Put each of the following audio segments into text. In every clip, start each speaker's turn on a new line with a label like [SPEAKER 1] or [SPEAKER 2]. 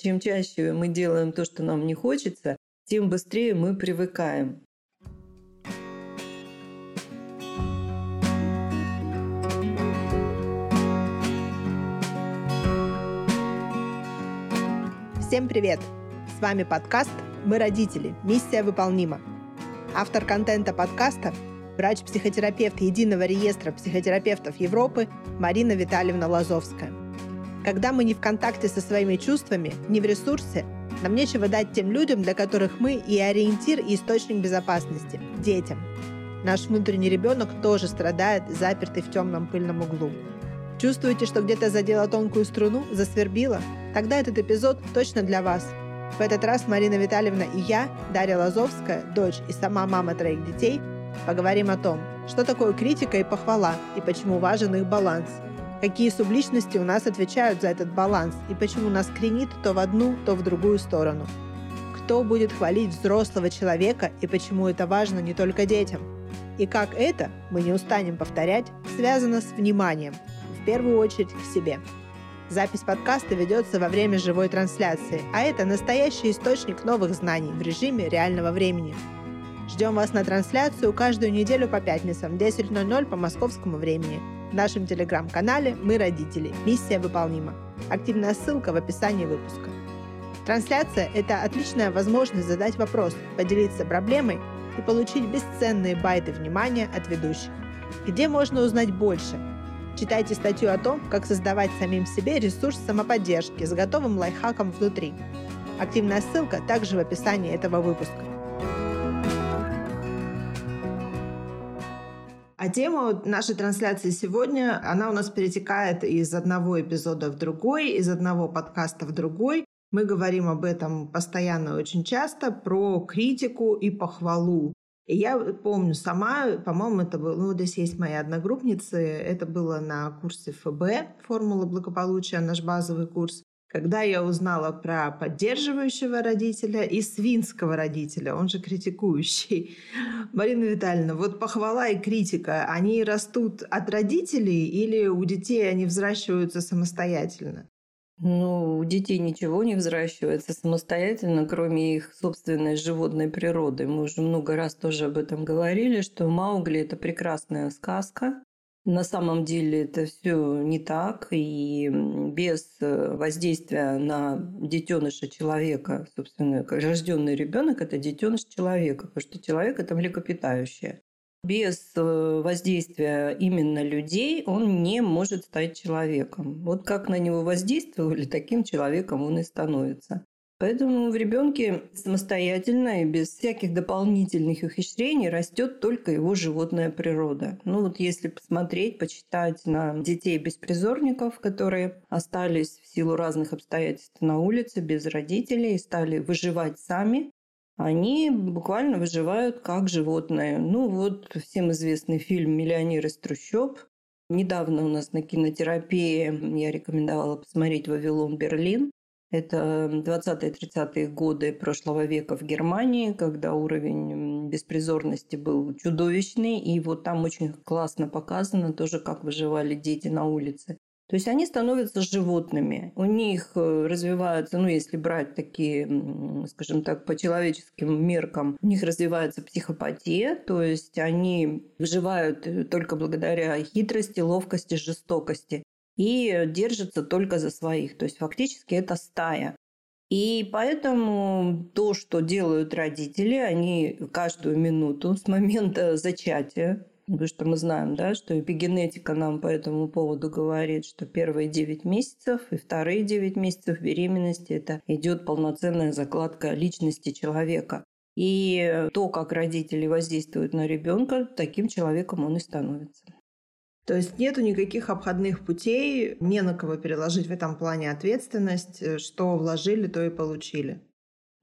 [SPEAKER 1] Чем чаще мы делаем то, что нам не хочется, тем быстрее мы привыкаем.
[SPEAKER 2] Всем привет! С вами подкаст «Мы родители. Миссия выполнима». Автор контента подкаста – врач-психотерапевт Единого реестра психотерапевтов Европы Марина Витальевна Лазовская. Когда мы не в контакте со своими чувствами, не в ресурсе, нам нечего дать тем людям, для которых мы и ориентир, и источник безопасности – детям. Наш внутренний ребенок тоже страдает, запертый в темном пыльном углу. Чувствуете, что где-то задело тонкую струну, засвербило? Тогда этот эпизод точно для вас. В этот раз Марина Витальевна и я, Дарья Лазовская, дочь и сама мама троих детей, поговорим о том, что такое критика и похвала, и почему важен их баланс. Какие субличности у нас отвечают за этот баланс, и почему нас кренит то в одну, то в другую сторону. Кто будет хвалить взрослого человека, и почему это важно не только детям. И как это, мы не устанем повторять, связано с вниманием, в первую очередь к себе – Запись подкаста ведется во время живой трансляции, а это настоящий источник новых знаний в режиме реального времени. Ждем вас на трансляцию каждую неделю по пятницам в 10.00 по московскому времени. В нашем телеграм-канале «Мы родители. Миссия выполнима». Активная ссылка в описании выпуска. Трансляция – это отличная возможность задать вопрос, поделиться проблемой и получить бесценные байты внимания от ведущих. Где можно узнать больше – Читайте статью о том, как создавать самим себе ресурс самоподдержки с готовым лайфхаком внутри. Активная ссылка также в описании этого выпуска. А тема нашей трансляции сегодня, она у нас перетекает из одного эпизода в другой, из одного подкаста в другой. Мы говорим об этом постоянно очень часто, про критику и похвалу. И я помню сама, по-моему, это было, ну, здесь есть мои одногруппницы, это было на курсе ФБ, формула благополучия, наш базовый курс, когда я узнала про поддерживающего родителя и свинского родителя, он же критикующий. Марина Витальевна, вот похвала и критика, они растут от родителей или у детей они взращиваются самостоятельно?
[SPEAKER 1] Ну, у детей ничего не взращивается самостоятельно, кроме их собственной животной природы. Мы уже много раз тоже об этом говорили, что Маугли – это прекрасная сказка. На самом деле это все не так, и без э, воздействия на детеныша человека, собственно, рожденный ребенок это детеныш человека, потому что человек это млекопитающее без э, воздействия именно людей он не может стать человеком. Вот как на него воздействовали, таким человеком он и становится. Поэтому в ребенке самостоятельно и без всяких дополнительных ухищрений растет только его животная природа. Ну вот если посмотреть, почитать на детей беспризорников, которые остались в силу разных обстоятельств на улице без родителей и стали выживать сами, они буквально выживают как животные. Ну вот всем известный фильм «Миллионер из трущоб». Недавно у нас на кинотерапии я рекомендовала посмотреть «Вавилон Берлин». Это 20-30-е годы прошлого века в Германии, когда уровень беспризорности был чудовищный. И вот там очень классно показано тоже, как выживали дети на улице. То есть они становятся животными. У них э, развиваются, ну если брать такие, скажем так, по человеческим меркам, у них развивается психопатия, то есть они выживают э, только благодаря хитрости, ловкости, жестокости и держатся только за своих. То есть фактически это стая. И поэтому то, что делают родители, они каждую минуту с момента зачатия Потому что мы знаем, да, что эпигенетика нам по этому поводу говорит, что первые 9 месяцев и вторые 9 месяцев беременности это идет полноценная закладка личности человека. И то, как родители воздействуют на ребенка, таким человеком он и становится.
[SPEAKER 2] То есть нету никаких обходных путей, не на кого переложить в этом плане ответственность, что вложили, то и получили.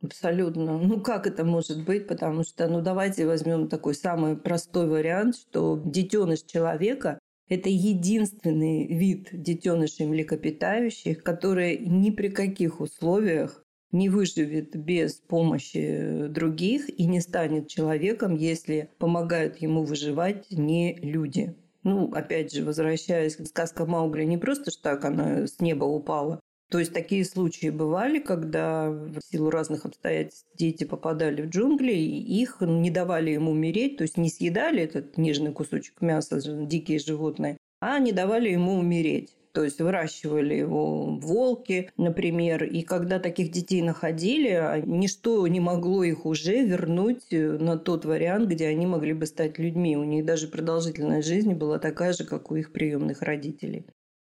[SPEAKER 1] Абсолютно. Ну как это может быть? Потому что, ну давайте возьмем такой самый простой вариант, что детеныш человека это единственный вид детенышей млекопитающих, который ни при каких условиях не выживет без помощи других и не станет человеком, если помогают ему выживать не люди. Ну, опять же, возвращаясь, сказка Маугли не просто ж так она с неба упала, То есть такие случаи бывали, когда в силу разных обстоятельств дети попадали в джунгли, и их не давали им умереть, то есть не съедали этот нежный кусочек мяса, дикие животные, а не давали ему умереть. То есть выращивали его волки, например. И когда таких детей находили, а ничто не могло их уже вернуть на тот вариант, где они могли бы стать людьми. У них даже продолжительность жизни была такая же, как у их приемных родителей.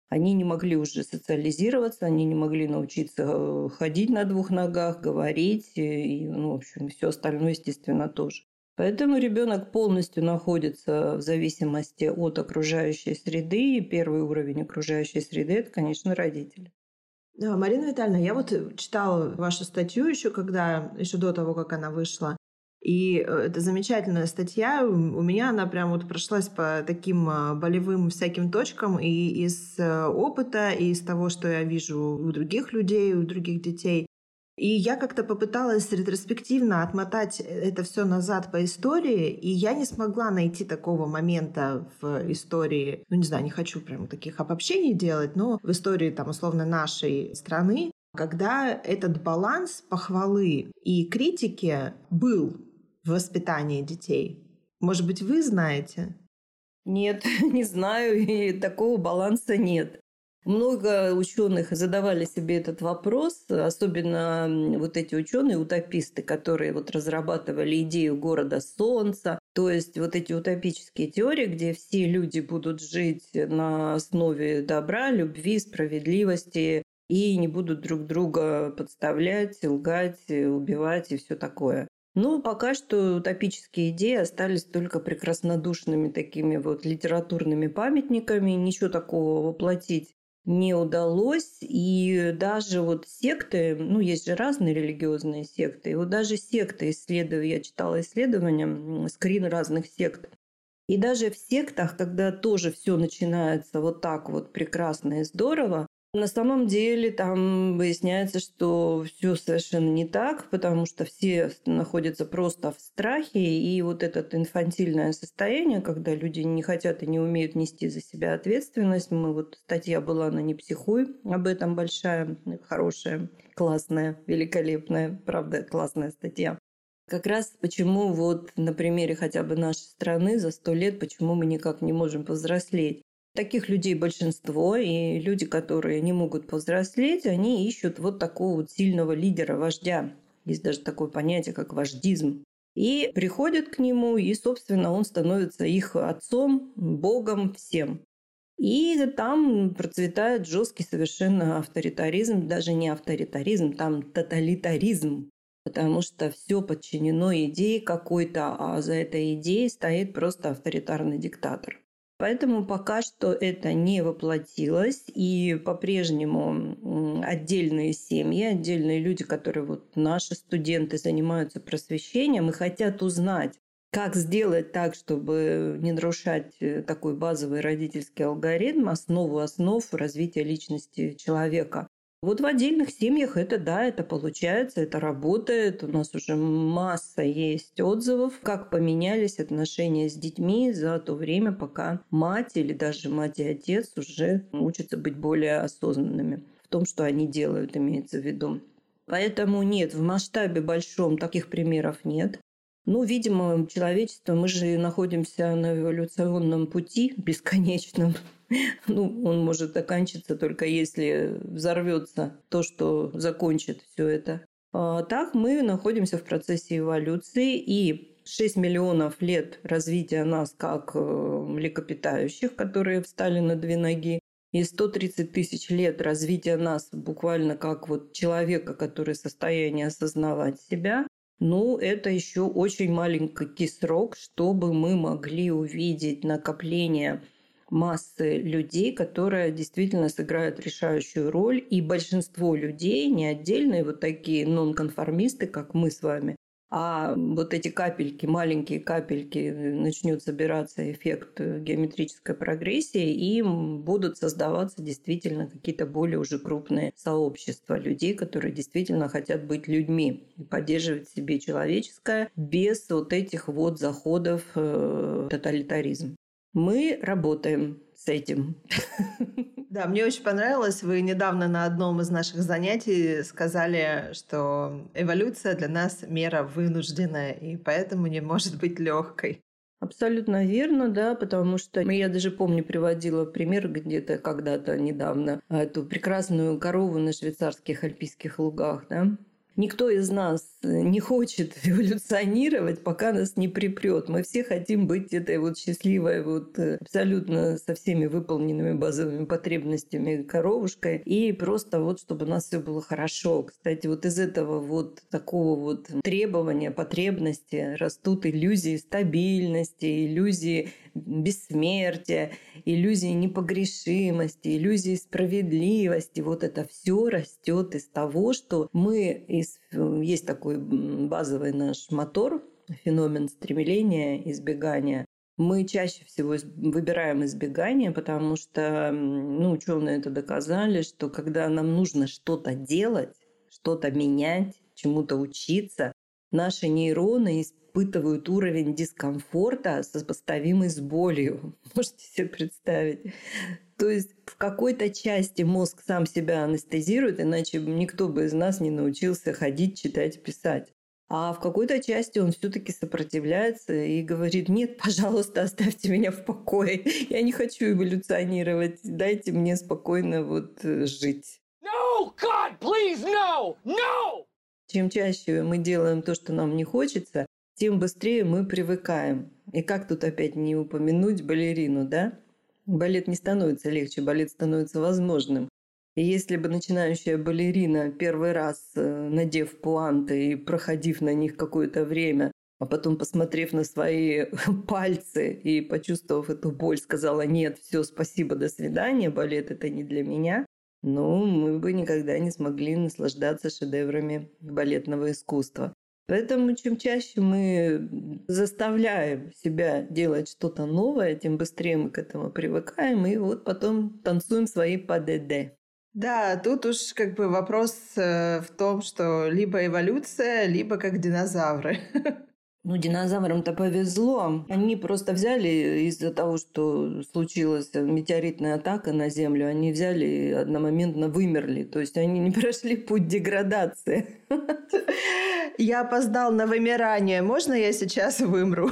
[SPEAKER 1] Они не могли уже социализироваться, они не могли научиться э, ходить на двух ногах, говорить, и, ну, в общем, все остальное, естественно, тоже. Поэтому ребенок полностью находится в зависимости от окружающей среды, и первый уровень окружающей среды – это, конечно, родители.
[SPEAKER 2] Марина Витальевна, я вот читала вашу статью еще, когда еще до того, как она вышла, и э, это замечательная статья. У меня она прям вот прошлась по таким а, болевым всяким точкам и из э, опыта, и из того, что я вижу у других людей, у других детей. И я как-то попыталась ретроспективно отмотать это все назад по истории, и я не смогла найти такого момента в истории, ну не знаю, не хочу прям таких обобщений делать, но в истории там условно нашей страны, когда этот баланс похвалы и критики был в воспитании детей? Может быть, вы знаете?
[SPEAKER 1] Нет, не знаю, и такого баланса нет. Много ученых задавали себе этот вопрос, особенно вот эти ученые-утописты, которые вот разрабатывали идею города Солнца, то есть вот эти утопические теории, где все люди будут жить на основе добра, любви, справедливости и не будут друг друга подставлять, лгать, убивать и все такое. Ну, пока что утопические идеи остались только прекраснодушными такими вот литературными памятниками. Ничего такого воплотить не удалось. И даже вот секты, ну, есть же разные религиозные секты, и вот даже секты исследую, я читала исследования, скрин разных сект. И даже в сектах, когда тоже все начинается вот так вот прекрасно и здорово, на самом деле там выясняется, что все совершенно не так, потому что все находятся просто в страхе, и вот это инфантильное состояние, когда люди не хотят и не умеют нести за себя ответственность. Мы вот статья была на «Не психуй», об этом большая, хорошая, классная, великолепная, правда, классная статья. Как раз почему вот на примере хотя бы нашей страны за сто лет, почему мы никак не можем повзрослеть. Таких людей большинство, и люди, которые не могут повзрослеть, они ищут вот такого вот сильного лидера, вождя. Есть даже такое понятие, как вождизм. И приходят к нему, и, собственно, он становится их отцом, богом, всем. И там процветает жесткий совершенно авторитаризм, даже не авторитаризм, там тоталитаризм, потому что все подчинено идее какой-то, а за этой идеей стоит просто авторитарный диктатор. Поэтому пока что это не воплотилось, и по-прежнему отдельные семьи, отдельные люди, которые вот наши студенты занимаются просвещением и хотят узнать, как сделать так, чтобы не нарушать э, такой базовый родительский алгоритм, основу основ развития личности человека. Вот в отдельных семьях это да, это получается, это работает. У нас уже масса есть отзывов, как поменялись отношения с детьми за то время, пока мать или даже мать и отец уже учатся быть более осознанными в том, что они делают, имеется в виду. Поэтому нет, в масштабе большом таких примеров нет. Ну, видимо, человечество, мы же находимся на эволюционном пути бесконечном. Ну, он может окончиться только если взорвется то, что закончит все это. А так мы находимся в процессе эволюции, и 6 миллионов лет развития нас как э, млекопитающих, которые встали на две ноги, и 130 тысяч лет развития нас буквально как вот человека, который в состоянии осознавать себя, ну, это еще очень маленький срок, чтобы мы могли увидеть накопление массы людей, которые действительно сыграют решающую роль. И большинство людей, не отдельные вот такие нонконформисты, как мы с вами, а вот эти капельки, маленькие капельки, начнет собираться эффект геометрической прогрессии, и будут создаваться действительно какие-то более уже крупные сообщества людей, которые действительно хотят быть людьми и поддерживать себе человеческое без вот этих вот заходов в э, тоталитаризм. Мы работаем с этим.
[SPEAKER 2] Да, мне очень понравилось. Вы недавно на одном из наших занятий сказали, что эволюция для нас мера вынужденная, и поэтому не может быть легкой.
[SPEAKER 1] Абсолютно верно, да, потому что я даже помню, приводила пример где-то когда-то недавно эту прекрасную корову на швейцарских альпийских лугах, да, Никто из нас не хочет эволюционировать, пока нас не припрет. Мы все хотим быть этой вот счастливой, вот э, абсолютно со всеми выполненными базовыми потребностями коровушкой. И просто вот, чтобы у нас все было хорошо. Кстати, вот из этого вот такого вот требования, потребности растут иллюзии стабильности, иллюзии бессмертия, иллюзии непогрешимости, иллюзии справедливости. Вот это все растет из того, что мы из... Есть такой базовый наш мотор, феномен стремления, избегания. Мы чаще всего выбираем избегание, потому что ну, ученые это доказали, что когда нам нужно что-то делать, что-то менять, чему-то учиться, наши нейроны испытывают уровень дискомфорта, сопоставимый с болью. Можете себе представить? То есть в какой-то части мозг сам себя анестезирует, иначе никто бы из нас не научился ходить, читать, писать. А в какой-то части он все-таки сопротивляется и говорит, нет, пожалуйста, оставьте меня в покое. Я не хочу эволюционировать. Дайте мне спокойно вот э, жить. No, God, please, no! No! Чем чаще мы делаем то, что нам не хочется, тем быстрее мы привыкаем. И как тут опять не упомянуть балерину, да? Балет не становится легче, балет становится возможным. И если бы начинающая балерина первый раз, э, надев пуанты и проходив на них какое-то время, а потом, посмотрев на свои пальцы и почувствовав эту боль, сказала «нет, все, спасибо, до свидания, балет это не для меня», ну, мы бы никогда не смогли наслаждаться шедеврами балетного искусства. Поэтому чем чаще мы заставляем себя делать что-то новое, тем быстрее мы к этому привыкаем, и вот потом танцуем свои ПДД.
[SPEAKER 2] Да, тут уж как бы вопрос э, в том, что либо эволюция, либо как динозавры.
[SPEAKER 1] Ну, динозаврам-то повезло. Они просто взяли из-за того, что случилась метеоритная атака на Землю, они взяли и одномоментно вымерли. То есть они не прошли путь деградации.
[SPEAKER 2] Я опоздал на вымирание. Можно я сейчас вымру?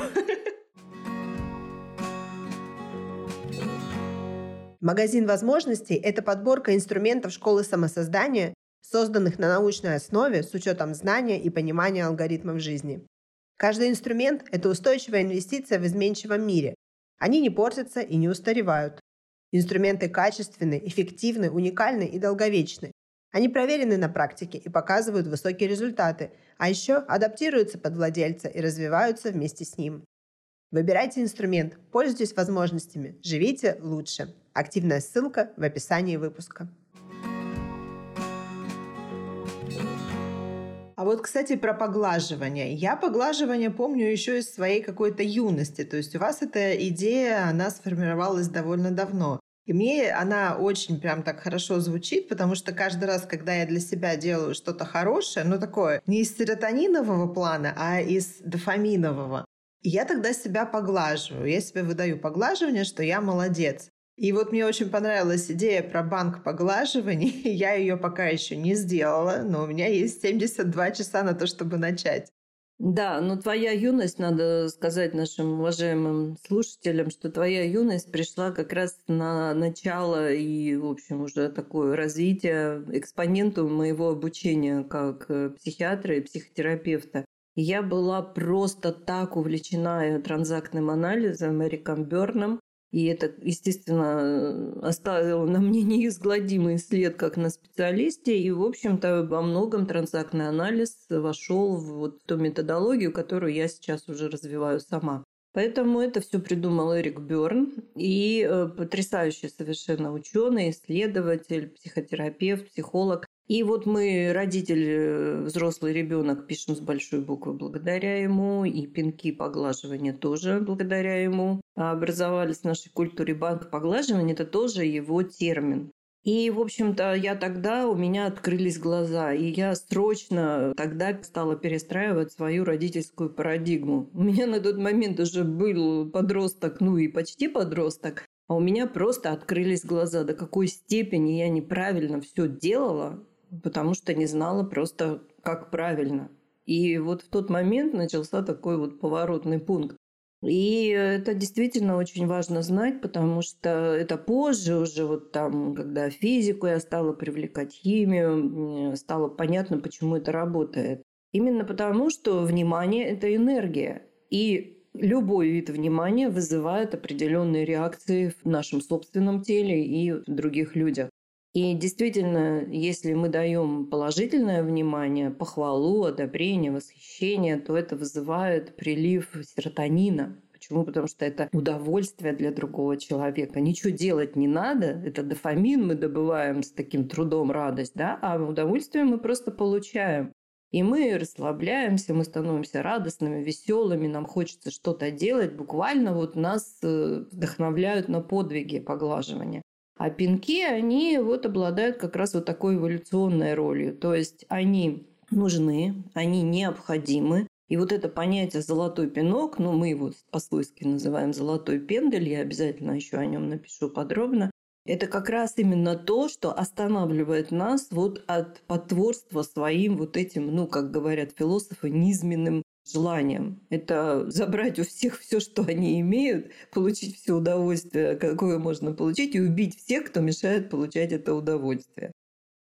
[SPEAKER 2] Магазин возможностей – это подборка инструментов школы самосоздания, созданных на научной основе с учетом знания и понимания алгоритмов жизни. Каждый инструмент – это устойчивая инвестиция в изменчивом мире. Они не портятся и не устаревают. Инструменты качественны, эффективны, уникальны и долговечны. Они проверены на практике и показывают высокие результаты, а еще адаптируются под владельца и развиваются вместе с ним. Выбирайте инструмент, пользуйтесь возможностями, живите лучше. Активная ссылка в описании выпуска. А вот, кстати, про поглаживание. Я поглаживание помню еще из своей какой-то юности. То есть у вас эта идея, она сформировалась довольно давно. И мне она очень прям так хорошо звучит, потому что каждый раз, когда я для себя делаю что-то хорошее, ну такое, не из серотонинового плана, а из дофаминового, я тогда себя поглаживаю. Я себе выдаю поглаживание, что я молодец. И вот мне очень понравилась идея про банк поглаживаний. Я ее пока еще не сделала, но у меня есть 72 часа на то, чтобы начать.
[SPEAKER 1] Да, но твоя юность, надо сказать нашим уважаемым слушателям, что твоя юность пришла как раз на начало и, в общем, уже такое развитие экспоненту моего обучения как э, психиатра и психотерапевта. я была просто так увлечена транзактным анализом Эриком Берном, и это, естественно, оставило на мне неизгладимый след как на специалисте. И, в общем-то, во многом транзактный анализ вошел в вот ту методологию, которую я сейчас уже развиваю сама. Поэтому это все придумал Эрик Берн и э, потрясающий совершенно ученый, исследователь, психотерапевт, психолог. И вот мы, родитель, э, взрослый ребенок, пишем с большой буквы благодаря ему, и пинки поглаживания тоже благодаря ему. Образовались в нашей культуре банк поглаживания, это тоже его термин. И, в общем-то, я тогда, у меня открылись глаза, и я срочно тогда стала перестраивать свою родительскую парадигму. У меня на тот момент уже был подросток, ну и почти подросток, А у меня просто открылись глаза, до какой степени я неправильно все делала, потому что не знала просто, как правильно. И вот в тот момент начался такой вот поворотный пункт. И это действительно очень важно знать, потому что это позже уже вот там, когда физику я стала привлекать химию, стало понятно, почему это работает. Именно потому, что внимание – это энергия. И любой вид внимания вызывает определенные реакции в нашем собственном теле и в других людях. И действительно, если мы даем положительное внимание, похвалу, одобрение, восхищение, то это вызывает прилив серотонина. Почему? Потому что это удовольствие для другого человека. Ничего делать не надо. Это дофамин мы добываем с таким трудом радость, да? а удовольствие мы просто получаем. И мы расслабляемся, мы становимся радостными, веселыми, нам хочется что-то делать. Буквально вот нас э, вдохновляют на подвиги поглаживания. А пинки, они вот обладают как раз вот такой эволюционной ролью. То есть они нужны, они необходимы. И вот это понятие «золотой пинок», ну, мы его по-свойски называем «золотой пендель», я обязательно еще о нем напишу подробно, это как раз именно то, что останавливает нас вот от потворства своим вот этим, ну, как говорят философы, низменным желанием. Это забрать у всех все, что они имеют, получить все удовольствие, какое можно получить, и убить всех, кто мешает получать это удовольствие.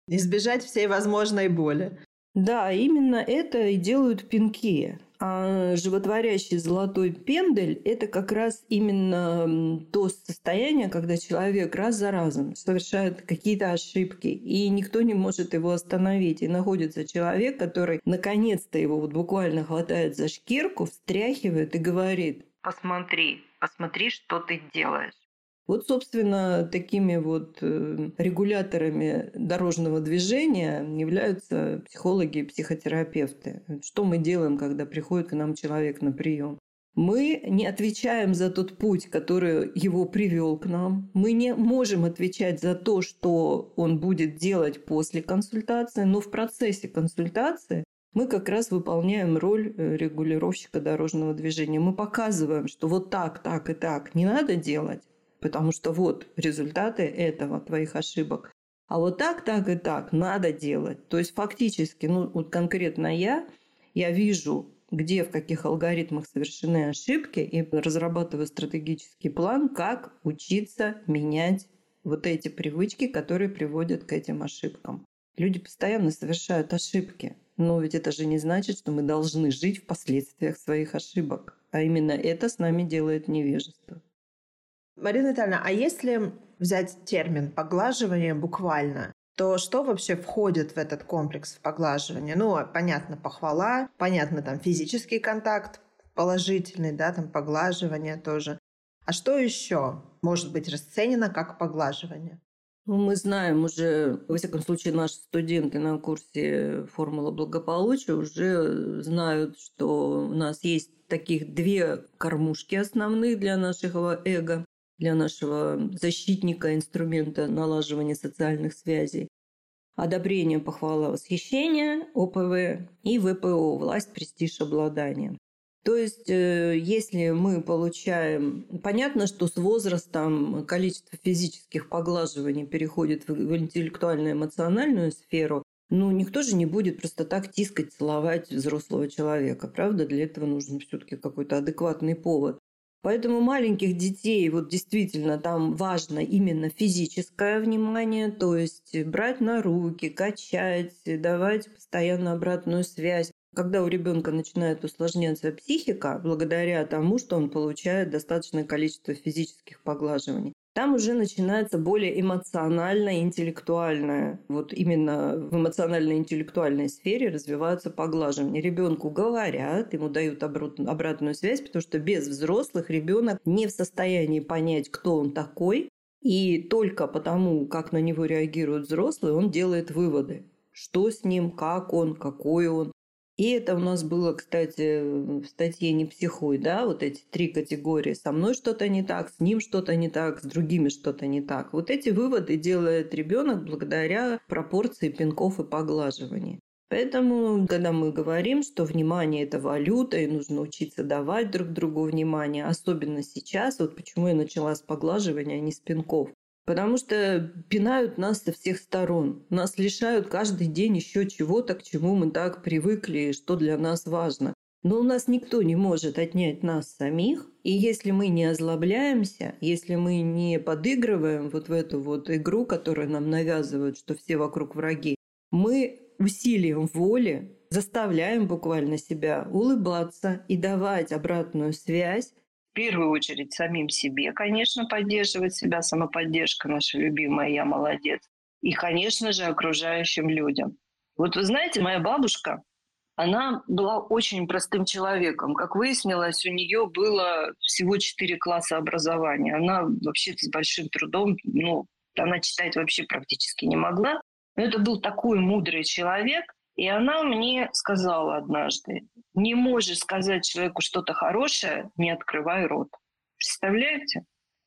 [SPEAKER 2] Избежать всей возможной боли.
[SPEAKER 1] Да, именно это и делают пинки. А животворящий золотой пендель – это как раз именно то состояние, когда человек раз за разом совершает какие-то ошибки, и никто не может его остановить. И находится человек, который наконец-то его вот буквально хватает за шкирку, встряхивает и говорит «Посмотри, посмотри, что ты делаешь». Вот, собственно, такими вот э, регуляторами дорожного движения являются психологи и психотерапевты. Что мы делаем, когда приходит к нам человек на прием? Мы не отвечаем за тот путь, который его привел к нам. Мы не можем отвечать за то, что он будет делать после консультации, но в процессе консультации мы как раз выполняем роль э, регулировщика дорожного движения. Мы показываем, что вот так, так и так не надо делать, потому что вот результаты этого, твоих ошибок. А вот так, так и так надо делать. То есть фактически, ну вот конкретно я, я вижу, где, в каких алгоритмах совершены ошибки и разрабатываю стратегический план, как учиться менять вот эти привычки, которые приводят к этим ошибкам. Люди постоянно совершают ошибки, но ведь это же не значит, что мы должны жить в последствиях своих ошибок. А именно это с нами делает невежество.
[SPEAKER 2] Марина Витальевна, а если взять термин поглаживание буквально, то что вообще входит в этот комплекс поглаживания? Ну, понятно, похвала, понятно, там физический контакт положительный, да, там поглаживание тоже. А что еще может быть расценено как поглаживание?
[SPEAKER 1] Ну, мы знаем уже, во всяком случае, наши студенты на курсе «Формула благополучия» уже знают, что у нас есть таких две кормушки основные для нашего эго для нашего защитника инструмента налаживания социальных связей. Одобрение, похвала, восхищение, ОПВ и ВПО – власть, престиж, обладание. То есть, э, если мы получаем... Понятно, что с возрастом количество физических поглаживаний переходит в интеллектуально-эмоциональную сферу, ну, никто же не будет просто так тискать, целовать взрослого человека, правда? Для этого нужен все-таки какой-то адекватный повод. Поэтому маленьких детей вот действительно там важно именно физическое внимание, то есть брать на руки, качать, давать постоянно обратную связь. Когда у ребенка начинает усложняться психика, благодаря тому, что он получает достаточное количество физических поглаживаний, там уже начинается более эмоциональное, интеллектуальное. Вот именно в эмоционально-интеллектуальной сфере развиваются поглаживания. Ребенку говорят, ему дают обратную связь, потому что без взрослых ребенок не в состоянии понять, кто он такой, и только потому, как на него реагируют взрослые, он делает выводы. Что с ним, как он, какой он. И это у нас было, кстати, в статье «Не психуй», да, вот эти три категории. Со мной что-то не так, с ним что-то не так, с другими что-то не так. Вот эти выводы делает ребенок благодаря пропорции пинков и поглаживаний.
[SPEAKER 3] Поэтому, когда мы говорим, что внимание – это валюта, и нужно учиться давать друг другу внимание, особенно сейчас, вот почему я начала с поглаживания, а не с пинков. Потому что пинают нас со всех сторон. Нас лишают каждый день еще чего-то, к чему мы так привыкли, что для нас важно. Но у нас никто не может отнять нас самих. И если мы не озлобляемся, если мы не подыгрываем вот в эту вот игру, которую нам навязывают, что все вокруг враги, мы усилием воли заставляем буквально себя улыбаться и давать обратную связь.
[SPEAKER 1] В первую очередь самим себе, конечно, поддерживать себя, самоподдержка наша любимая «я молодец». И, конечно же, окружающим людям. Вот вы знаете, моя бабушка, она была очень простым человеком. Как выяснилось, у нее было всего четыре класса образования. Она вообще с большим трудом, ну, она читать вообще практически не могла. Но это был такой мудрый человек, и она мне сказала однажды, не можешь сказать человеку что-то хорошее, не открывай рот. Представляете?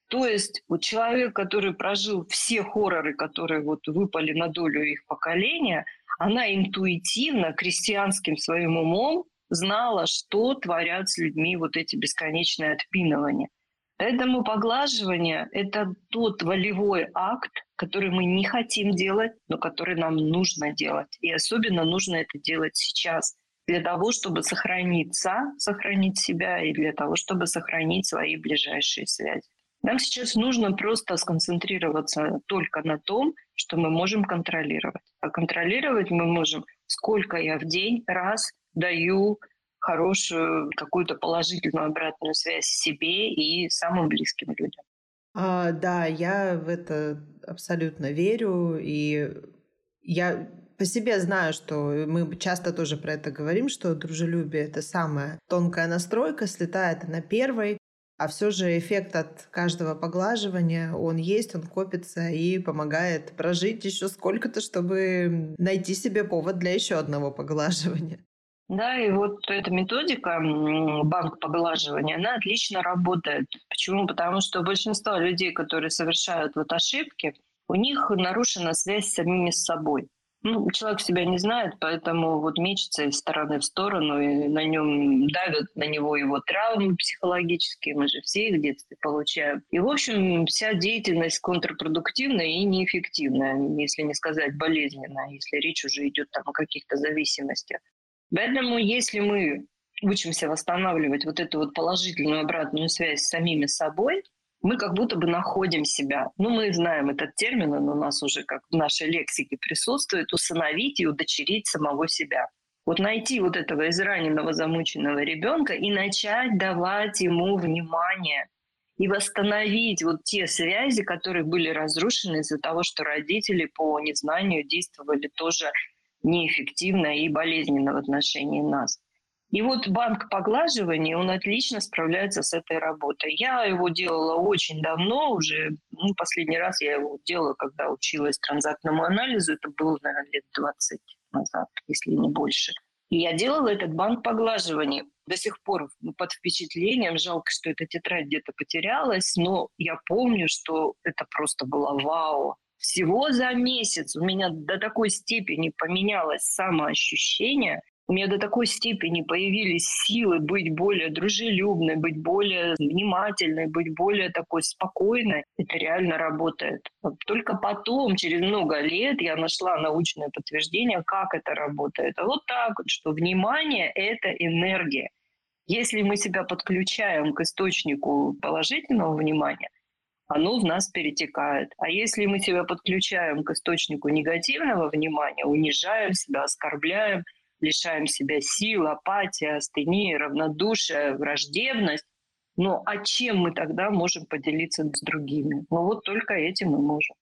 [SPEAKER 1] То есть вот человек, который прожил все хорроры, которые вот выпали на долю их поколения, она интуитивно, крестьянским своим умом знала, что творят с людьми вот эти бесконечные отпинывания. Поэтому поглаживание – это тот волевой акт, который мы не хотим делать, но который нам нужно делать. И особенно нужно это делать сейчас для того, чтобы сохраниться, сохранить себя и для того, чтобы сохранить свои ближайшие связи. Нам сейчас нужно просто сконцентрироваться только на том, что мы можем контролировать. А контролировать мы можем, сколько я в день раз даю хорошую какую-то положительную обратную связь себе и самым близким людям.
[SPEAKER 2] А, да, я в это абсолютно верю, и я по себе знаю, что мы часто тоже про это говорим, что дружелюбие — это самая тонкая настройка, слетает на первой, а все же эффект от каждого поглаживания, он есть, он копится и помогает прожить еще сколько-то, чтобы найти себе повод для еще одного поглаживания.
[SPEAKER 1] Да, и вот эта методика банк поглаживания, она отлично работает. Почему? Потому что большинство людей, которые совершают вот ошибки, у них нарушена связь с самими собой. Ну, человек себя не знает, поэтому вот мечется из стороны в сторону, и на нем давят на него его травмы психологические, мы же все их в детстве получаем. И, в общем, вся деятельность контрпродуктивная и неэффективная, если не сказать болезненная, если речь уже идет там о каких-то зависимостях. Поэтому если мы учимся восстанавливать вот эту вот положительную обратную связь с самими собой, мы как будто бы находим себя. Ну, мы знаем этот термин, он у нас уже как в нашей лексике присутствует, усыновить и удочерить самого себя. Вот найти вот этого израненного, замученного ребенка и начать давать ему внимание и восстановить вот те связи, которые были разрушены из-за того, что родители по незнанию действовали тоже неэффективно и болезненно в отношении нас. И вот банк поглаживания, он отлично справляется с этой работой. Я его делала очень давно уже. Ну, последний раз я его делала, когда училась транзактному анализу. Это было, наверное, лет 20 назад, если не больше. И я делала этот банк поглаживания. До сих пор под впечатлением. Жалко, что эта тетрадь где-то потерялась, но я помню, что это просто было вау. Всего за месяц у меня до такой степени поменялось самоощущение, у меня до такой степени появились силы быть более дружелюбной, быть более внимательной, быть более такой спокойной. Это реально работает. Только потом, через много лет, я нашла научное подтверждение, как это работает. А вот так вот, что внимание — это энергия. Если мы себя подключаем к источнику положительного внимания, оно в нас перетекает. А если мы себя подключаем к источнику негативного внимания, унижаем себя, оскорбляем, лишаем себя сил, апатия, астения, равнодушия, враждебность, ну а чем мы тогда можем поделиться с другими? Ну вот только этим мы можем.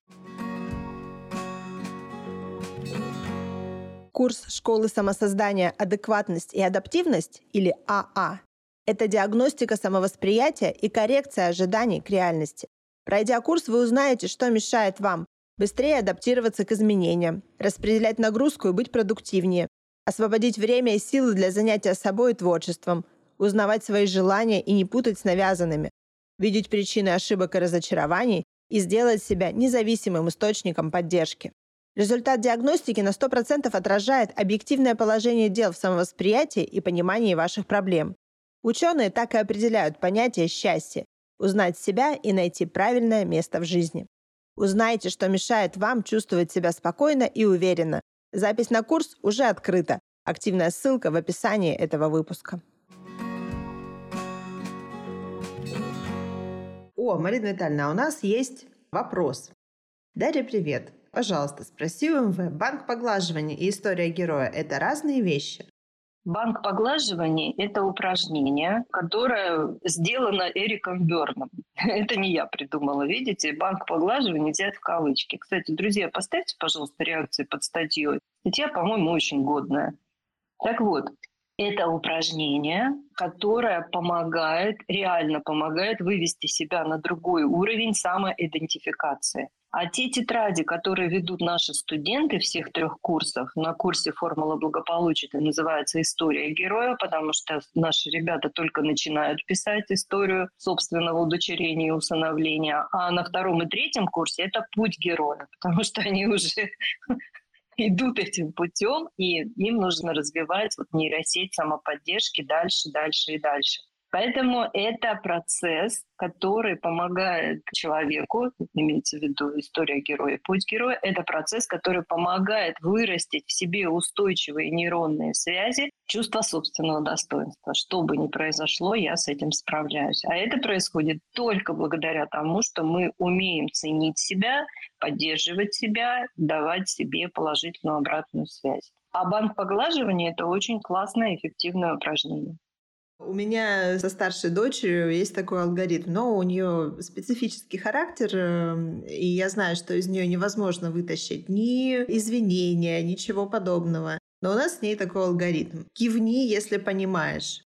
[SPEAKER 2] Курс школы самосоздания «Адекватность и адаптивность» или АА а – это диагностика самовосприятия и коррекция ожиданий к реальности. Пройдя курс, вы узнаете, что мешает вам быстрее адаптироваться к изменениям, распределять нагрузку и быть продуктивнее, освободить время и силы для занятия собой и творчеством, узнавать свои желания и не путать с навязанными, видеть причины ошибок и разочарований и сделать себя независимым источником поддержки. Результат диагностики на 100% отражает объективное положение дел в самовосприятии и понимании ваших проблем. Ученые так и определяют понятие счастья – узнать себя и найти правильное место в жизни. Узнайте, что мешает вам чувствовать себя спокойно и уверенно. Запись на курс уже открыта. Активная ссылка в описании этого выпуска. О, Марина Витальевна, а у нас есть вопрос. Дарья, привет. Пожалуйста, спроси у МВ, банк поглаживания и история героя – это разные вещи?
[SPEAKER 1] Банк поглаживаний – это упражнение, которое сделано Эриком Берном. Это не я придумала, видите? Банк поглаживаний взят в кавычки. Кстати, друзья, поставьте, пожалуйста, реакции под статьей. Статья, по-моему, очень годная. Так вот, это упражнение, которое помогает, реально помогает вывести себя на другой уровень самоидентификации. А те тетради, которые ведут наши студенты всех трех курсов, на курсе «Формула благополучия» это называется «История героя», потому что наши ребята только начинают писать историю собственного удочерения и усыновления. А на втором и третьем курсе это «Путь героя», потому что они уже идут этим путем, и им нужно развивать вот нейросеть самоподдержки дальше, дальше и дальше. Поэтому это процесс, который помогает человеку, имеется в виду история героя, путь героя, это процесс, который помогает вырастить в себе устойчивые нейронные связи, чувство собственного достоинства. Что бы ни произошло, я с этим справляюсь. А это происходит только благодаря тому, что мы умеем ценить себя, поддерживать себя, давать себе положительную обратную связь. А банк поглаживания – это очень классное, эффективное упражнение.
[SPEAKER 2] У меня со старшей дочерью есть такой алгоритм, но у нее специфический характер, эм, и я знаю, что из нее невозможно вытащить ни извинения, ничего подобного. Но у нас с ней такой алгоритм. Кивни, если понимаешь.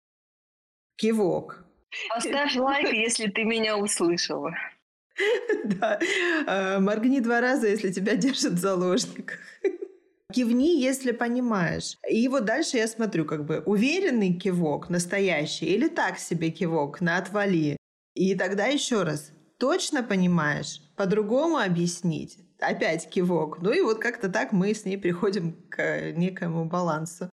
[SPEAKER 2] Кивок.
[SPEAKER 1] Поставь лайк, если ты меня услышала.
[SPEAKER 2] Да. Э, моргни два раза, если тебя держат в заложниках. Кивни, если понимаешь. И вот дальше я смотрю, как бы уверенный кивок, настоящий, или так себе кивок на отвали. И тогда еще раз, точно понимаешь, по-другому объяснить, опять кивок. Ну и вот как-то так мы с ней приходим к некоему балансу.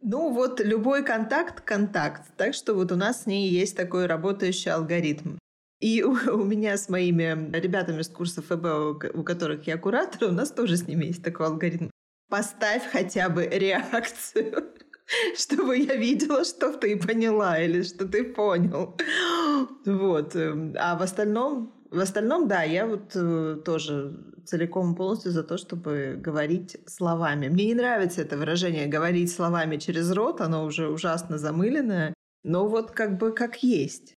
[SPEAKER 2] Ну вот любой контакт – контакт. Так что вот у нас с ней есть такой работающий алгоритм. И у, у меня с моими ребятами с курса ФБ, у которых я куратор, у нас тоже с ними есть такой алгоритм поставь хотя бы реакцию, чтобы я видела, что ты поняла или что ты понял. Вот. Эм, а в остальном, в остальном, да, я вот э, тоже целиком полностью за то, чтобы говорить словами. Мне не нравится это выражение «говорить словами через рот», оно уже ужасно замыленное, но вот как бы как есть.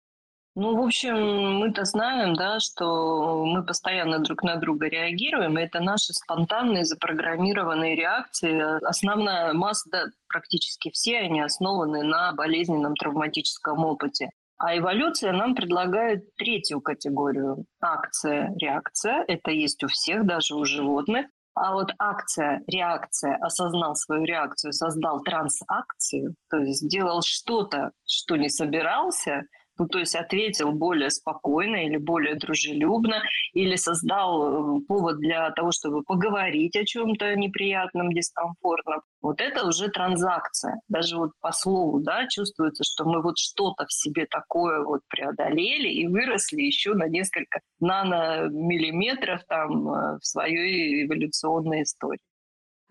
[SPEAKER 1] Ну, в общем, мы-то знаем, да, что мы постоянно друг на друга реагируем, и это наши спонтанные запрограммированные реакции. Основная масса, да, практически все они основаны на болезненном травматическом опыте. А эволюция нам предлагает третью категорию. Акция, реакция. Это есть у всех, даже у животных. А вот акция, реакция, осознал свою реакцию, создал трансакцию, то есть сделал что-то, что не собирался – ну, то есть ответил более спокойно или более дружелюбно, или создал э, повод для того, чтобы поговорить о чем-то неприятном, дискомфортном. Вот это уже транзакция. Даже вот по слову, да, чувствуется, что мы вот что-то в себе такое вот преодолели и выросли еще на несколько наномиллиметров там э, в своей эволюционной истории.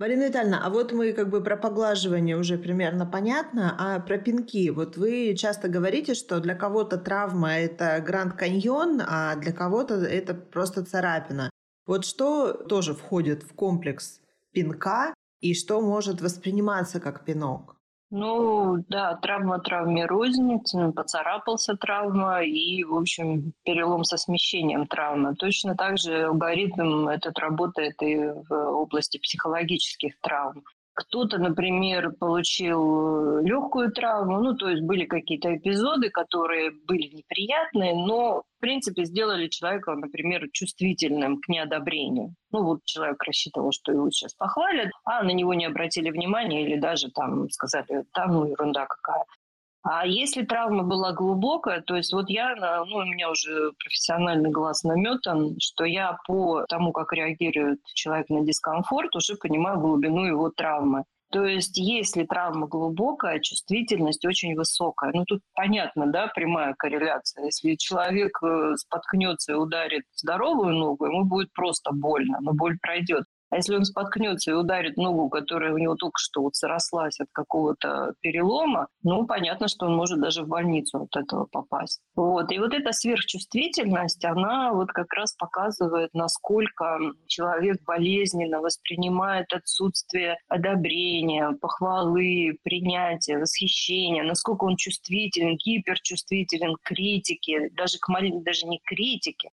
[SPEAKER 2] Марина Витальевна, а вот мы как бы про поглаживание уже примерно понятно, а про пинки. Вот вы часто говорите, что для кого-то травма – это Гранд Каньон, а для кого-то это просто царапина. Вот что тоже входит в комплекс пинка и что может восприниматься как пинок?
[SPEAKER 1] Ну, да, травма травме рознь, поцарапался травма и, в общем, перелом со смещением травмы. Точно так же алгоритм этот работает и в области психологических травм. Кто-то, например, получил э, легкую травму, ну, то есть были какие-то эпизоды, которые были неприятные, но, в принципе, сделали человека, например, чувствительным к неодобрению. Ну, вот человек рассчитывал, что его сейчас похвалят, а на него не обратили внимания или даже там сказали, там, ну, ерунда какая. А если травма была глубокая, то есть вот я, ну, у меня уже профессиональный глаз наметан, что я по тому, как реагирует человек на дискомфорт, уже понимаю глубину его травмы. То есть, если травма глубокая, чувствительность очень высокая. Ну, тут понятно, да, прямая корреляция. Если человек э, споткнется и ударит здоровую ногу, ему будет просто больно, но боль пройдет. А если он споткнется и ударит ногу, которая у него только что вот срослась от какого-то перелома, ну, понятно, что он может даже в больницу от этого попасть. Вот. И вот эта сверхчувствительность, она вот как раз показывает, насколько человек болезненно воспринимает отсутствие одобрения, похвалы, принятия, восхищения, насколько он чувствителен, гиперчувствителен к критике, даже, к, даже не критике,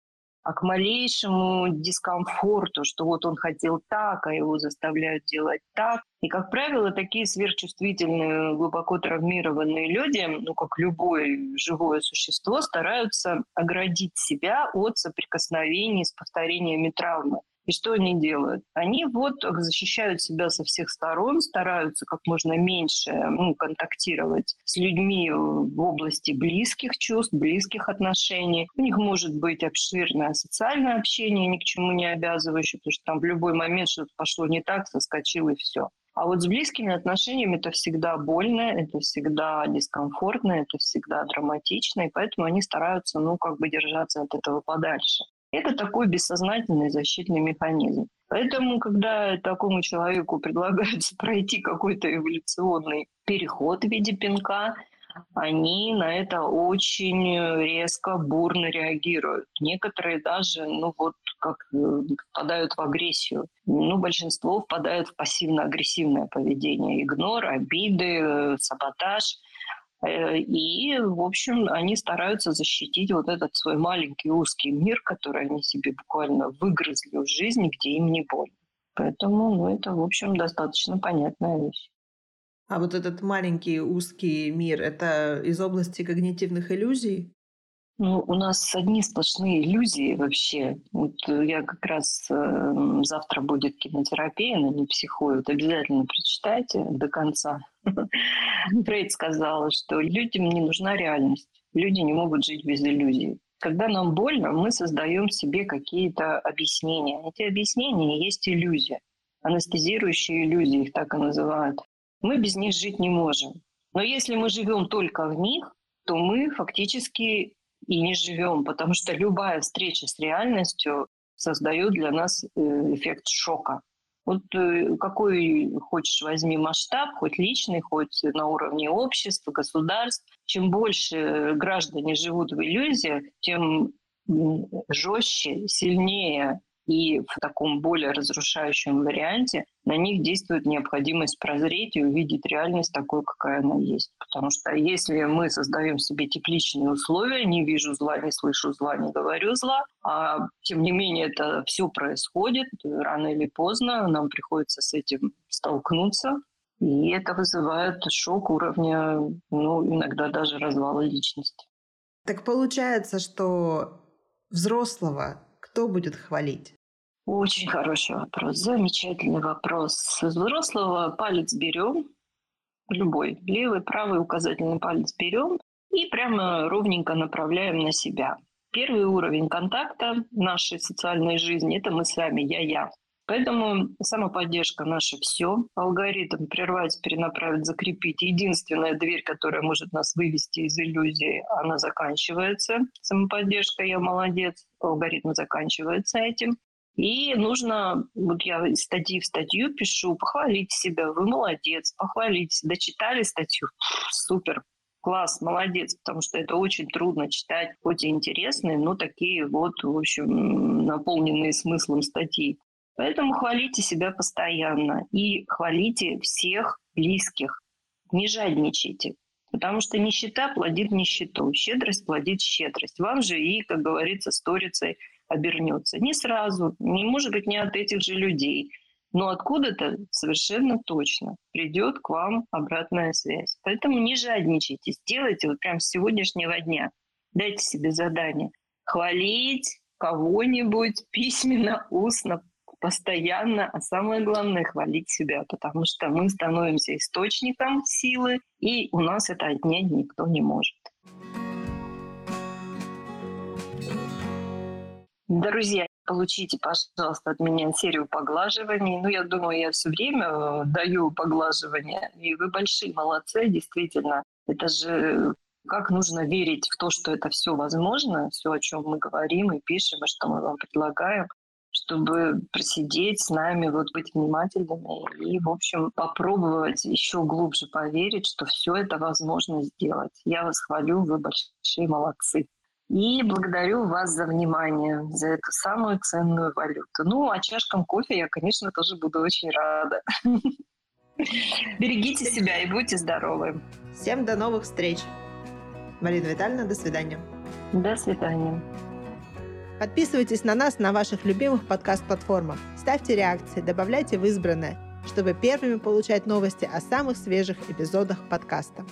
[SPEAKER 1] а к малейшему дискомфорту, что вот он хотел так, а его заставляют делать так. И, как правило, такие сверхчувствительные, глубоко травмированные люди, ну, как любое живое существо, стараются оградить себя от соприкосновений с повторениями травмы. И что они делают? Они вот защищают себя со всех сторон, стараются как можно меньше ну, контактировать с людьми в области близких чувств, близких отношений. У них может быть обширное социальное общение, ни к чему не обязывающее, потому что там в любой момент что-то пошло не так, соскочил и все. А вот с близкими отношениями это всегда больно, это всегда дискомфортно, это всегда драматично, и поэтому они стараются, ну, как бы держаться от этого подальше. Это такой бессознательный защитный механизм. Поэтому, когда такому человеку предлагается пройти какой-то эволюционный переход в виде пинка, они на это очень резко, бурно реагируют. Некоторые даже, ну вот, как э, впадают в агрессию. Ну, большинство впадают в пассивно-агрессивное поведение. Игнор, обиды, э, саботаж – и, в общем, они стараются защитить вот этот свой маленький узкий мир, который они себе буквально выгрызли в жизни, где им не больно. Поэтому, ну, это, в общем, достаточно понятная вещь.
[SPEAKER 2] А вот этот маленький узкий мир, это из области когнитивных иллюзий?
[SPEAKER 1] Ну, у нас одни сплошные иллюзии вообще. Вот я как раз э, завтра будет кинотерапия, но не психуют. Обязательно прочитайте до конца. Фрейд сказал, что людям не нужна реальность. Люди не могут жить без иллюзий. Когда нам больно, мы создаем себе какие-то объяснения. Эти объяснения есть иллюзия. Анестезирующие иллюзии, их так и называют. Мы без них жить не можем. Но если мы живем только в них, то мы фактически и не живем, потому что любая встреча с реальностью создает для нас э, эффект шока. Вот э, какой хочешь возьми масштаб, хоть личный, хоть на уровне общества, государств. Чем больше граждане живут в иллюзиях, тем жестче, сильнее и в таком более разрушающем варианте на них действует необходимость прозреть и увидеть реальность такой, какая она есть. Потому что если мы создаем себе тепличные условия, не вижу зла, не слышу зла, не говорю зла, а тем не менее это все происходит, рано или поздно нам приходится с этим столкнуться, и это вызывает шок уровня, ну, иногда даже развала личности.
[SPEAKER 2] Так получается, что взрослого кто будет хвалить?
[SPEAKER 1] Очень хороший вопрос, замечательный вопрос. С взрослого палец берем, любой, левый, правый указательный палец берем и прямо ровненько направляем на себя. Первый уровень контакта нашей социальной жизни – это мы сами, я-я. Поэтому самоподдержка наша все. Алгоритм прервать, перенаправить, закрепить. Единственная дверь, которая может нас вывести из иллюзии, она заканчивается. Самоподдержка «я молодец», алгоритм заканчивается этим. И нужно, вот я из статьи в статью пишу, похвалить себя, вы молодец, похвалить, дочитали статью, супер, класс, молодец, потому что это очень трудно читать, хоть и интересные, но такие вот, в общем, наполненные смыслом статьи. Поэтому хвалите себя постоянно и хвалите всех близких. Не жадничайте, потому что нищета плодит нищету, щедрость плодит щедрость. Вам же и, как говорится, сторицей обернется. Не сразу, не может быть не от этих же людей, но откуда-то совершенно точно придет к вам обратная связь. Поэтому не жадничайте, сделайте вот прям с сегодняшнего дня. Дайте себе задание. Хвалить кого-нибудь письменно, устно, постоянно, а самое главное — хвалить себя, потому что мы становимся источником силы, и у нас это отнять никто не может. Друзья, получите, пожалуйста, от меня серию поглаживаний. Ну, я думаю, я все время э, даю поглаживания, и вы большие молодцы, действительно. Это же как нужно верить в то, что это все возможно, все, о чем мы говорим и пишем, и что мы вам предлагаем, чтобы просидеть с нами, вот быть внимательными и, в общем, попробовать еще глубже поверить, что все это возможно сделать. Я вас хвалю, вы большие молодцы. И благодарю вас за внимание, за эту самую ценную валюту. Ну, а чашкам кофе я, конечно, тоже буду очень рада. Берегите себя и будьте здоровы.
[SPEAKER 2] Всем до новых встреч. Марина Витальевна, до свидания.
[SPEAKER 1] До свидания.
[SPEAKER 2] Подписывайтесь на нас на ваших любимых подкаст-платформах. Ставьте реакции, добавляйте в избранное, чтобы первыми получать новости о самых свежих эпизодах подкаста.